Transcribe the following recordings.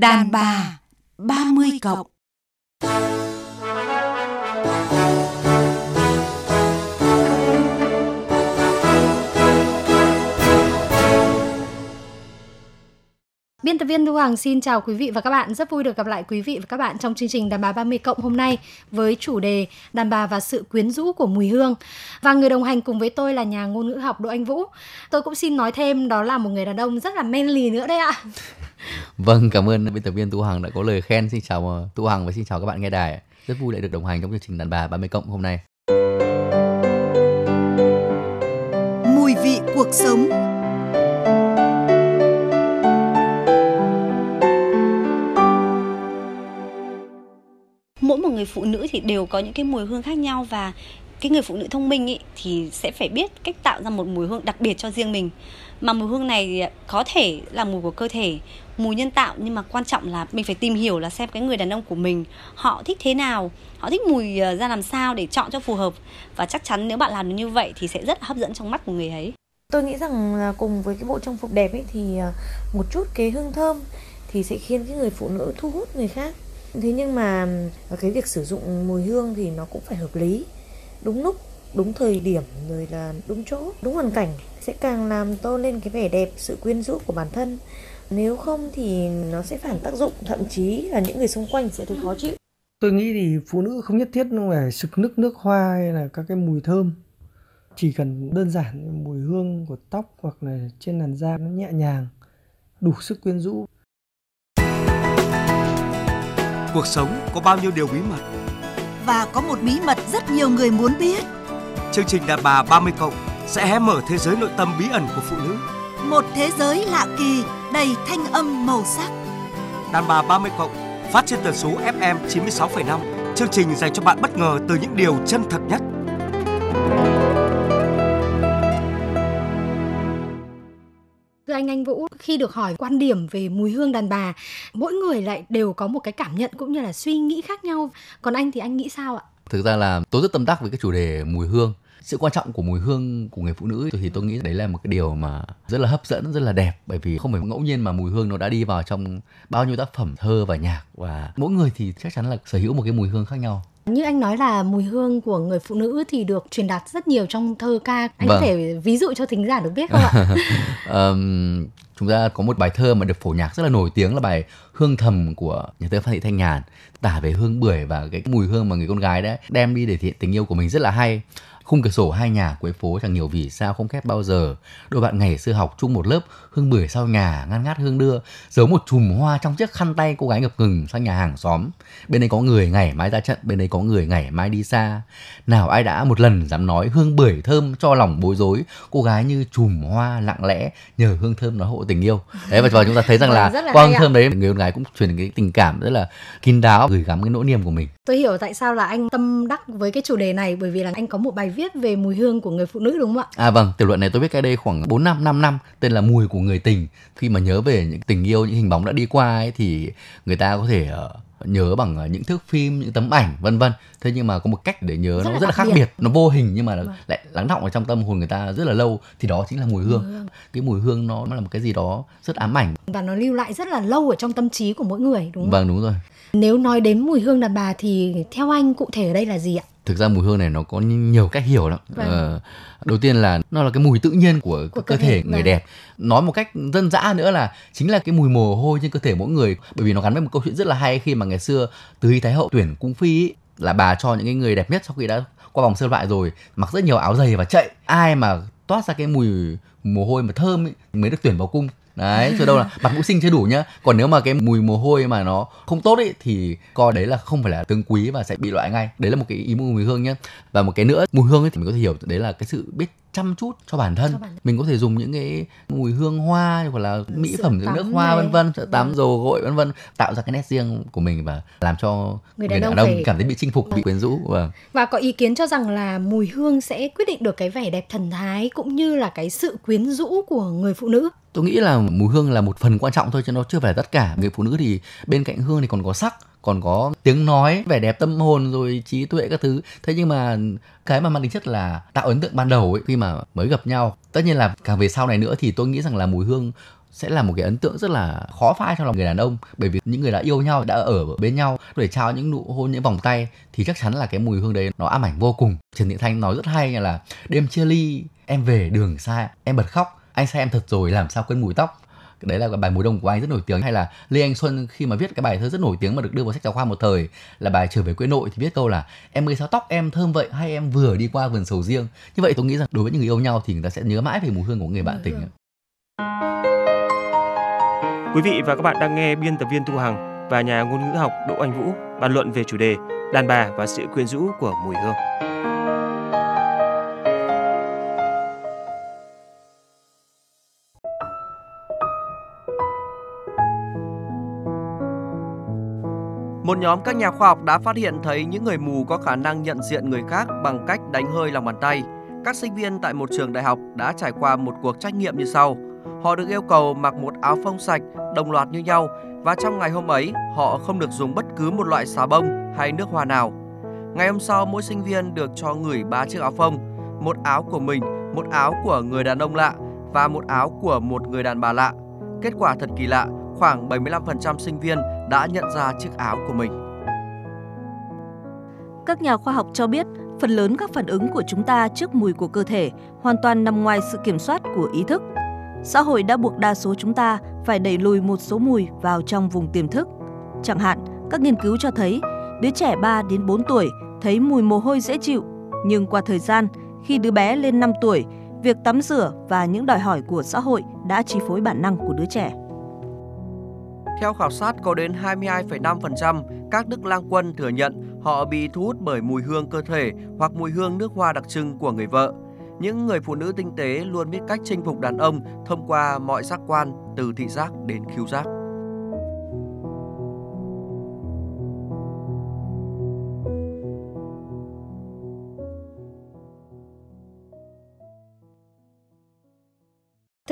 Đàn bà 30 cộng. Biên tập viên Thu Hằng xin chào quý vị và các bạn. Rất vui được gặp lại quý vị và các bạn trong chương trình Đàn bà 30 cộng hôm nay với chủ đề Đàn bà và sự quyến rũ của mùi hương. Và người đồng hành cùng với tôi là nhà ngôn ngữ học Đỗ Anh Vũ. Tôi cũng xin nói thêm, đó là một người đàn ông rất là manly nữa đấy ạ. Vâng, cảm ơn biên tập viên Tu Hằng đã có lời khen. Xin chào Tu Hằng và xin chào các bạn nghe đài. Rất vui lại được đồng hành trong chương trình Đàn bà 30 cộng hôm nay. Mùi vị cuộc sống mỗi một người phụ nữ thì đều có những cái mùi hương khác nhau và cái người phụ nữ thông minh ý, thì sẽ phải biết cách tạo ra một mùi hương đặc biệt cho riêng mình mà mùi hương này có thể là mùi của cơ thể mùi nhân tạo, nhưng mà quan trọng là mình phải tìm hiểu là xem cái người đàn ông của mình, họ thích thế nào, họ thích mùi ờ, ra làm sao để chọn cho phù hợp. Và chắc chắn nếu bạn làm được như vậy thì sẽ rất là hấp dẫn trong mắt của người ấy. Tôi nghĩ rằng là cùng với cái bộ trang phục đẹp ấy thì ờ, một chút cái hương thơm thì sẽ khiến cái người phụ nữ thu hút người khác. Thế nhưng mà ờ, cái việc sử dụng mùi hương thì nó cũng phải hợp lý. Đúng lúc, đúng thời điểm, rồi là đúng chỗ, đúng hoàn cảnh sẽ càng làm tôn lên cái vẻ đẹp, sự quyến rũ của bản thân nếu không thì nó sẽ phản tác dụng thậm chí là những người xung quanh sẽ thấy khó chịu. Tôi nghĩ thì phụ nữ không nhất thiết phải sực nước nước hoa hay là các cái mùi thơm. Chỉ cần đơn giản mùi hương của tóc hoặc là trên làn da nó nhẹ nhàng đủ sức quyến rũ. Cuộc sống có bao nhiêu điều bí mật? Và có một bí mật rất nhiều người muốn biết. Chương trình Đàn bà 30 cộng sẽ hé mở thế giới nội tâm bí ẩn của phụ nữ. Một thế giới lạ kỳ đầy thanh âm màu sắc. Đàn bà 30 cộng phát trên tần số FM 96,5. Chương trình dành cho bạn bất ngờ từ những điều chân thật nhất. Thưa anh Anh Vũ, khi được hỏi quan điểm về mùi hương đàn bà, mỗi người lại đều có một cái cảm nhận cũng như là suy nghĩ khác nhau. Còn anh thì anh nghĩ sao ạ? Thực ra là tôi rất tâm đắc với cái chủ đề mùi hương sự quan trọng của mùi hương của người phụ nữ thì tôi nghĩ đấy là một cái điều mà rất là hấp dẫn rất là đẹp. Bởi vì không phải ngẫu nhiên mà mùi hương nó đã đi vào trong bao nhiêu tác phẩm thơ và nhạc. Và mỗi người thì chắc chắn là sở hữu một cái mùi hương khác nhau. Như anh nói là mùi hương của người phụ nữ thì được truyền đạt rất nhiều trong thơ ca. Anh vâng. có thể ví dụ cho thính giả được biết không ạ? Um, chúng ta có một bài thơ mà được phổ nhạc rất là nổi tiếng là bài hương thầm của nhà thơ phan thị thanh nhàn. Tả về hương bưởi và cái mùi hương mà người con gái đã đem đi để thể hiện tình yêu của mình rất là hay khung cửa sổ hai nhà cuối phố chẳng nhiều vì sao không khép bao giờ. Đôi bạn ngày xưa học chung một lớp hương bưởi sau nhà ngăn ngát hương đưa giấu một chùm hoa trong chiếc khăn tay cô gái ngập ngừng sang nhà hàng xóm. Bên đây có người ngày mai ra trận bên đây có người ngày mai đi xa. Nào ai đã một lần dám nói hương bưởi thơm cho lòng bối rối cô gái như chùm hoa lặng lẽ nhờ hương thơm nó hộ tình yêu. Đấy và chúng ta thấy rằng là, vâng, là qua hương thơm đấy người con gái cũng truyền cái tình cảm rất là kín đáo gửi gắm cái nỗi niềm của mình tôi hiểu tại sao là anh tâm đắc với cái chủ đề này bởi vì là anh có một bài viết về mùi hương của người phụ nữ đúng không ạ? À vâng tiểu luận này tôi viết cái đây khoảng 4 năm 5 năm tên là mùi của người tình. Khi mà nhớ về những tình yêu những hình bóng đã đi qua ấy thì người ta có thể uh, nhớ bằng uh, những thước phim những tấm ảnh vân vân. Thế nhưng mà có một cách để nhớ rất nó là rất là khác biệt. biệt. Nó vô hình nhưng mà vâng. lại lắng động ở trong tâm hồn người ta rất là lâu. Thì đó chính là mùi hương. hương. Cái mùi hương nó, nó là một cái gì đó rất ám ảnh. Và nó lưu lại rất là lâu ở trong tâm trí của mỗi người đúng không vâng đúng rồi nếu nói đến mùi hương đàn bà thì theo anh cụ thể ở đây là gì ạ? Thực ra mùi hương này nó có nhiều cách hiểu lắm. Vâng. ờ, đầu tiên là nó là cái mùi tự nhiên của, của cơ, cơ thể, thể người vâng. đẹp. Nói một cách dân dã nữa là chính là cái mùi mồ hôi trên cơ thể mỗi người. Bởi vì nó gắn với một câu chuyện rất là hay khi mà ngày xưa từ hy thái hậu tuyển cung phi ý, là bà cho những cái người đẹp nhất sau khi đã qua vòng sơn loại rồi mặc rất nhiều áo giày và chạy. Ai mà toát ra cái mùi mồ hôi mà thơm ý, mới được tuyển vào cung đấy, chứ đâu là mặt mũi sinh chưa đủ nhá. Còn nếu mà cái mùi mồ hôi mà nó không tốt ấy thì coi đấy là không phải là tương quý và sẽ bị loại ngay. Đấy là một cái ý mùi hương nhá. Và một cái nữa, mùi hương ấy thì mình có thể hiểu, đấy là cái sự biết chăm chút cho bản thân, cho bản mình có thể dùng những cái mùi hương hoa hoặc là mỹ phẩm dưỡng nước hoa vân vân sợ tắm dầu vâng. gội vân vân tạo ra cái nét riêng của mình và làm cho người đàn, ông, phải... cảm thấy bị chinh phục vâng. bị quyến rũ. Vâng. và có ý kiến cho rằng là mùi hương sẽ quyết định được cái vẻ đẹp thần thái cũng như là cái sự quyến rũ của người phụ nữ. Tôi nghĩ là mùi hương là một phần quan trọng thôi chứ nó chưa phải là tất cả. Người phụ nữ thì bên cạnh hương thì còn có sắc còn có tiếng nói, vẻ đẹp tâm hồn rồi trí tuệ các thứ. Thế nhưng mà cái mà mang tính chất là tạo ấn tượng ban đầu ấy, khi mà mới gặp nhau. Tất nhiên là càng về sau này nữa thì tôi nghĩ rằng là mùi hương sẽ là một cái ấn tượng rất là khó phai trong lòng người đàn ông. Bởi vì những người đã yêu nhau, đã ở bên nhau, để trao những nụ hôn, những vòng tay thì chắc chắn là cái mùi hương đấy nó ám ảnh vô cùng. Trần thị thanh nói rất hay là đêm chia ly, em về đường xa, em bật khóc, anh sai em thật rồi, làm sao quên mùi tóc? Đấy là bài mùa đông của anh rất nổi tiếng hay là lê anh xuân khi mà viết cái bài thơ rất nổi tiếng mà được đưa vào sách giáo khoa một thời là bài trở về quê nội thì viết câu là em ơi sao tóc em thơm vậy hay em vừa đi qua vườn sầu riêng? Như vậy tôi nghĩ rằng đối với những người yêu nhau thì người ta sẽ nhớ mãi về mùi hương của người bạn tình Quý vị và các bạn đang nghe biên tập viên Thu Hằng và nhà ngôn ngữ học Đỗ Anh Vũ bàn luận về chủ đề đàn bà và sự quyến rũ của mùi hương. Một nhóm các nhà khoa học đã phát hiện thấy những người mù có khả năng nhận diện người khác bằng cách đánh hơi lòng bàn tay. Các sinh viên tại một trường đại học đã trải qua một cuộc trách nghiệm như sau. Họ được yêu cầu mặc một áo phông sạch đồng loạt như nhau và trong ngày hôm ấy họ không được dùng bất cứ một loại xà bông hay nước hoa nào. Ngày hôm sau mỗi sinh viên được cho gửi ba chiếc áo phông, một áo của mình, một áo của người đàn ông lạ và một áo của một người đàn bà lạ. Kết quả thật kỳ lạ, khoảng 75% sinh viên đã nhận ra chiếc áo của mình. Các nhà khoa học cho biết, phần lớn các phản ứng của chúng ta trước mùi của cơ thể hoàn toàn nằm ngoài sự kiểm soát của ý thức. Xã hội đã buộc đa số chúng ta phải đẩy lùi một số mùi vào trong vùng tiềm thức. Chẳng hạn, các nghiên cứu cho thấy đứa trẻ 3 đến 4 tuổi thấy mùi mồ hôi dễ chịu, nhưng qua thời gian, khi đứa bé lên 5 tuổi, việc tắm rửa và những đòi hỏi của xã hội đã chi phối bản năng của đứa trẻ. Theo khảo sát, có đến 22,5% các Đức lang quân thừa nhận họ bị thu hút bởi mùi hương cơ thể hoặc mùi hương nước hoa đặc trưng của người vợ. Những người phụ nữ tinh tế luôn biết cách chinh phục đàn ông thông qua mọi giác quan, từ thị giác đến khiếu giác.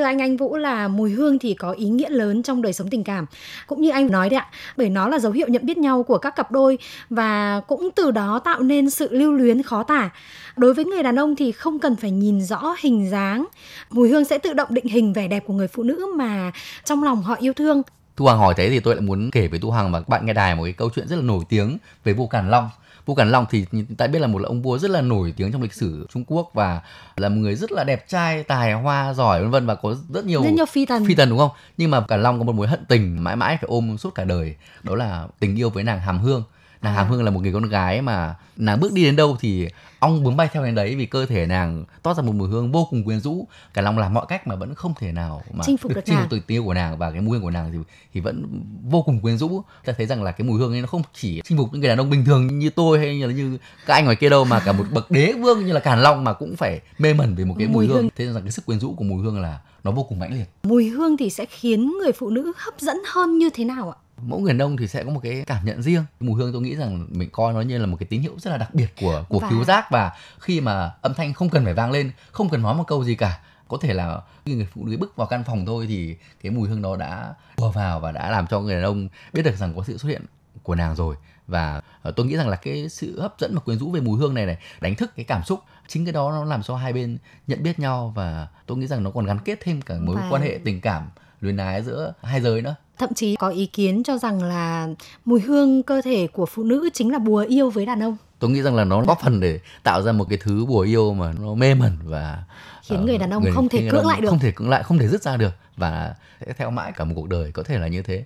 Thưa anh Anh Vũ là mùi hương thì có ý nghĩa lớn trong đời sống tình cảm. Cũng như anh nói đấy ạ, bởi nó là dấu hiệu nhận biết nhau của các cặp đôi và cũng từ đó tạo nên sự lưu luyến khó tả. Đối với người đàn ông thì không cần phải nhìn rõ hình dáng, mùi hương sẽ tự động định hình vẻ đẹp của người phụ nữ mà trong lòng họ yêu thương. Thu Hằng hỏi thế thì tôi lại muốn kể với Thu Hằng và các bạn nghe đài một cái câu chuyện rất là nổi tiếng về vua Càn Long vua Càn Long thì tại biết là một ông vua rất là nổi tiếng trong lịch sử Trung Quốc và là một người rất là đẹp trai, tài hoa, giỏi vân vân và có rất nhiều rất nhiều phi tần phi tần đúng không? Nhưng mà Càn Long có một mối hận tình mãi mãi phải ôm suốt cả đời, đó là tình yêu với nàng Hàm Hương nàng à. hàm hương là một người con gái mà nàng bước đi đến đâu thì ong bướm bay theo đến đấy vì cơ thể nàng toát ra một mùi hương vô cùng quyến rũ. Cả long làm mọi cách mà vẫn không thể nào mà chinh phục được, chinh phục yêu của nàng và cái mùi hương của nàng thì thì vẫn vô cùng quyến rũ. Ta thấy rằng là cái mùi hương ấy nó không chỉ chinh phục những người đàn ông bình thường như tôi hay như là như các anh ngoài kia đâu mà cả một bậc đế vương như là càn long mà cũng phải mê mẩn về một cái mùi, mùi hương. hương. Thế rằng cái sức quyến rũ của mùi hương là nó vô cùng mãnh liệt. Mùi hương thì sẽ khiến người phụ nữ hấp dẫn hơn như thế nào ạ mỗi người đàn ông thì sẽ có một cái cảm nhận riêng. Mùi hương tôi nghĩ rằng mình coi nó như là một cái tín hiệu rất là đặc biệt của của và... cứu giác. Và khi mà âm thanh không cần phải vang lên không cần nói một câu gì cả có thể là khi người phụ nữ bước vào căn phòng thôi thì cái mùi hương đó đã ùa vào và đã làm cho người đàn ông biết được rằng có sự xuất hiện của nàng rồi. Và ờ, tôi nghĩ rằng là cái sự hấp dẫn và quyến rũ về mùi hương này này đánh thức cái cảm xúc chính cái đó nó làm cho hai bên nhận biết nhau. Và tôi nghĩ rằng nó còn gắn kết thêm cả mối và... quan hệ tình cảm luyến ái giữa hai giới nữa. Thậm chí có ý kiến cho rằng là mùi hương cơ thể của phụ nữ chính là bùa yêu với đàn ông. Tôi nghĩ rằng là nó góp phần để tạo ra một cái thứ bùa yêu mà nó mê mẩn và khiến uh, người đàn ông người, không thể cưỡng lại được. không thể cưỡng lại không thể dứt ra được và sẽ theo mãi cả một cuộc đời có thể là như thế.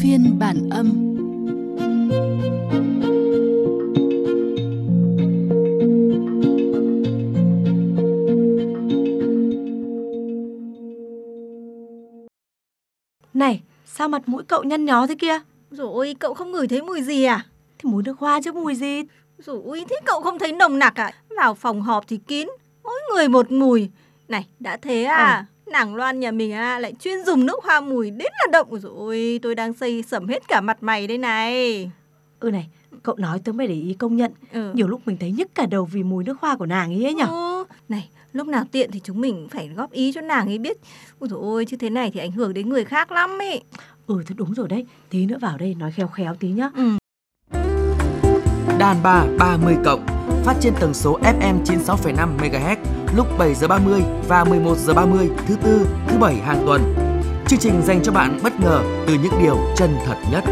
Phiên bản âm Này, sao mặt mũi cậu nhăn nhó thế kia? Rồi cậu không ngửi thấy mùi gì à? Thì mùi nước hoa chứ mùi gì? Rồi thế cậu không thấy nồng nặc à? Vào phòng họp thì kín, mỗi người một mùi. Này, đã thế à? à. Nàng Loan nhà mình à, lại chuyên dùng nước hoa mùi đến là động rồi. Tôi đang xây sẩm hết cả mặt mày đây này. Ừ này, cậu nói tôi mới để ý công nhận. Ừ. Nhiều lúc mình thấy nhức cả đầu vì mùi nước hoa của nàng ấy, ấy nhỉ? Ừ. Này, lúc nào tiện thì chúng mình phải góp ý cho nàng ấy biết ôi dồi ôi chứ thế này thì ảnh hưởng đến người khác lắm ấy ừ thì đúng rồi đấy tí nữa vào đây nói khéo khéo tí nhá ừ. đàn bà 30 cộng phát trên tần số FM 96,5 MHz lúc 7 giờ 30 và 11 giờ 30 thứ tư, thứ bảy hàng tuần. Chương trình dành cho bạn bất ngờ từ những điều chân thật nhất.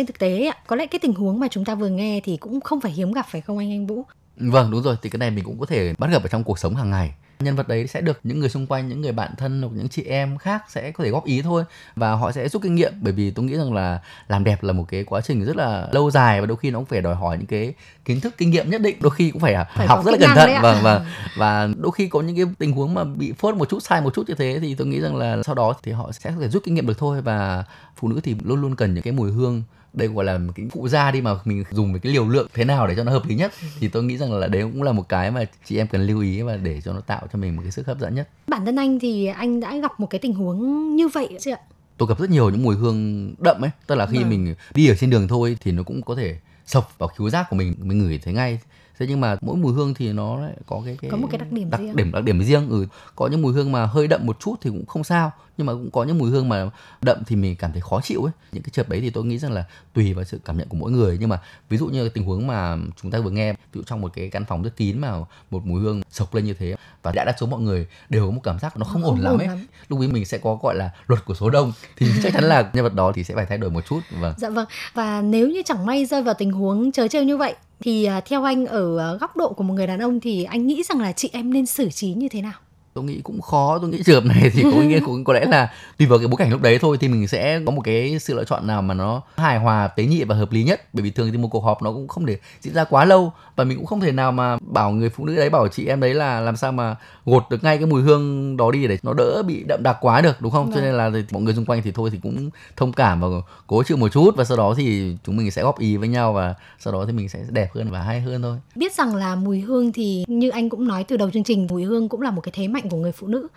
Trên thực tế, có lẽ cái tình huống mà chúng ta vừa nghe thì cũng không phải hiếm gặp phải không anh Anh Vũ? Vâng, đúng rồi. Thì cái này mình cũng có thể bắt gặp ở trong cuộc sống hàng ngày. Nhân vật đấy sẽ được những người xung quanh những người bạn thân hoặc những chị em khác sẽ có thể góp ý thôi và họ sẽ rút kinh nghiệm. Bởi vì tôi nghĩ rằng là làm đẹp là một cái quá trình rất là lâu dài và đôi khi nó cũng phải đòi hỏi những cái kiến thức kinh nghiệm nhất định. Đôi khi cũng phải, phải học rất là cẩn thận. vâng và và đôi khi có những cái tình huống mà bị phốt một chút sai một chút như thế thì tôi nghĩ rằng là sau đó thì họ sẽ có thể rút kinh nghiệm được thôi và phụ nữ thì luôn luôn cần những cái mùi hương đây gọi là cái phụ gia đi mà mình dùng cái liều lượng thế nào để cho nó hợp lý nhất. Thì tôi nghĩ rằng là đấy cũng là một cái mà chị em cần lưu ý và để cho nó tạo cho mình một cái sức hấp dẫn nhất. Bản thân anh thì anh đã gặp một cái tình huống như vậy chưa ạ? Tôi gặp rất nhiều những mùi hương đậm ấy. Tức là khi vâng. mình đi ở trên đường thôi thì nó cũng có thể sộc vào khiếu giác của mình. Mình ngửi thấy ngay thế nhưng mà mỗi mùi hương thì nó lại có cái, cái có một cái đặc điểm đặc riêng. điểm đặc điểm riêng ừ có những mùi hương mà hơi đậm một chút thì cũng không sao nhưng mà cũng có những mùi hương mà đậm thì mình cảm thấy khó chịu ấy những cái chợt đấy thì tôi nghĩ rằng là tùy vào sự cảm nhận của mỗi người nhưng mà ví dụ như tình huống mà chúng ta vừa nghe ví dụ trong một cái căn phòng rất kín mà một mùi hương sộc lên như thế và đã đa số mọi người đều có một cảm giác nó không, không ổn lắm ấy lắm. lúc ấy mình sẽ có gọi là luật của số đông thì chắc chắn là nhân vật đó thì sẽ phải thay đổi một chút vâng dạ vâng và nếu như chẳng may rơi vào tình huống chớ trêu như vậy thì à, theo anh ở à, góc độ của một người đàn ông thì anh nghĩ rằng là chị em nên xử trí như thế nào? Tôi nghĩ cũng khó. Tôi nghĩ trường hợp này thì có nghĩa cũng có lẽ là tùy vào cái bối cảnh lúc đấy thôi thì mình sẽ có một cái sự lựa chọn nào mà nó hài hòa tế nhị và hợp lý nhất. Bởi vì thường thì một cuộc họp nó cũng không để diễn ra quá lâu và mình cũng không thể nào mà bảo người phụ nữ đấy bảo chị em đấy là làm sao mà gột được ngay cái mùi hương đó đi để nó đỡ bị đậm đặc quá được đúng không? Vâng. cho nên là mọi người xung quanh thì thôi thì cũng thông cảm và cố chịu một chút và sau đó thì chúng mình sẽ góp ý với nhau và sau đó thì mình sẽ đẹp hơn và hay hơn thôi. Biết rằng là mùi hương thì như anh cũng nói từ đầu chương trình mùi hương cũng là một cái thế mạnh của người phụ nữ.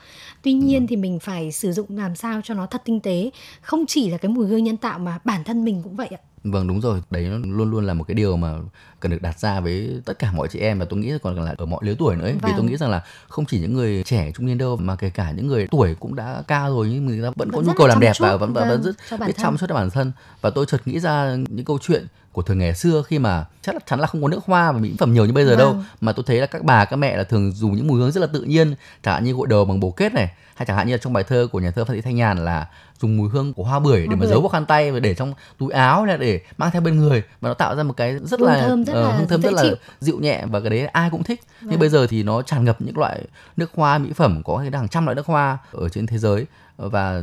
Tuy nhiên thì mình phải sử dụng làm sao cho nó thật tinh tế không chỉ là cái mùi hương nhân tạo mà bản thân mình cũng vậy ạ Vâng đúng rồi, đấy nó luôn luôn là một cái điều mà cần được đặt ra với tất cả mọi chị em và tôi nghĩ còn là ở mọi lứa tuổi nữa ấy. Vâng. Vì tôi vâng. nghĩ rằng là không chỉ những người trẻ trung niên đâu mà kể cả những người tuổi cũng đã cao rồi nhưng người ta vẫn, vẫn có nhu cầu làm đẹp và vẫn vâng, vẫn rất biết chăm chút cho bản thân. Và tôi chợt nghĩ ra những câu chuyện của thời ngày xưa khi mà chắc chắn là không có nước hoa và mỹ phẩm nhiều như bây giờ vâng. đâu mà tôi thấy là các bà các mẹ là thường dùng những mùi hương rất là tự nhiên chẳng hạn như gội đầu bằng bồ kết này hay chẳng hạn như là trong bài thơ của nhà thơ Phan Thị Thanh Nhàn là dùng mùi hương của hoa bưởi hoa để mà giấu vào khăn tay và để trong túi áo là để mang theo bên người. Và nó tạo ra một cái rất hương là thơm rất, uh, là, hương thơm rất là dịu nhẹ và cái đấy ai cũng thích. Vâng. nhưng bây giờ thì nó tràn ngập những loại nước hoa mỹ phẩm có hàng trăm loại nước hoa ở trên thế giới. Và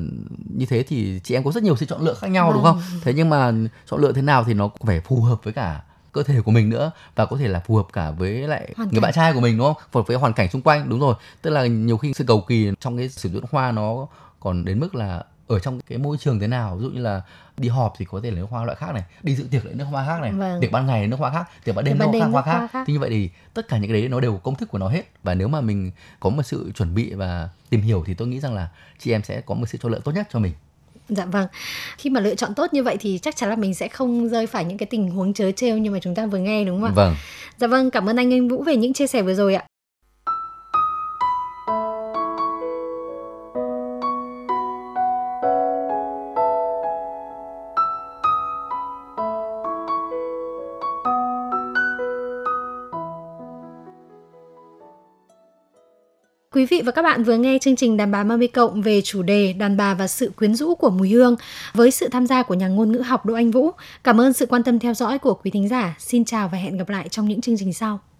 như thế thì chị em có rất nhiều sự chọn lựa khác nhau vâng. đúng không? Thế nhưng mà chọn lựa thế nào thì nó cũng phải phù hợp với cả cơ thể của mình nữa. Và có thể là phù hợp cả với lại hoàn người cảnh. bạn trai của mình đúng không? Phù hợp với hoàn cảnh xung quanh đúng rồi. Tức là nhiều khi sự cầu kỳ trong cái sử dụng hoa nó còn đến mức là ở trong cái môi trường thế nào ví dụ như là đi họp thì có thể là nước hoa loại khác này đi dự tiệc lại nước hoa khác này vâng. tiệc ban ngày nước hoa khác tiệc ban đêm nước, hoa, hoa khác. khác thì như vậy thì tất cả những cái đấy nó đều có công thức của nó hết và nếu mà mình có một sự chuẩn bị và tìm hiểu thì tôi nghĩ rằng là chị em sẽ có một sự chọn lựa tốt nhất cho mình Dạ vâng. Khi mà lựa chọn tốt như vậy thì chắc chắn là mình sẽ không rơi phải những cái tình huống chớ trêu như mà chúng ta vừa nghe đúng không ạ? Vâng. Dạ vâng, cảm ơn anh Anh Vũ về những chia sẻ vừa rồi ạ. Quý vị và các bạn vừa nghe chương trình Đàn bà 30 cộng về chủ đề đàn bà và sự quyến rũ của mùi hương với sự tham gia của nhà ngôn ngữ học Đỗ Anh Vũ. Cảm ơn sự quan tâm theo dõi của quý thính giả. Xin chào và hẹn gặp lại trong những chương trình sau.